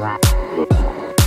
But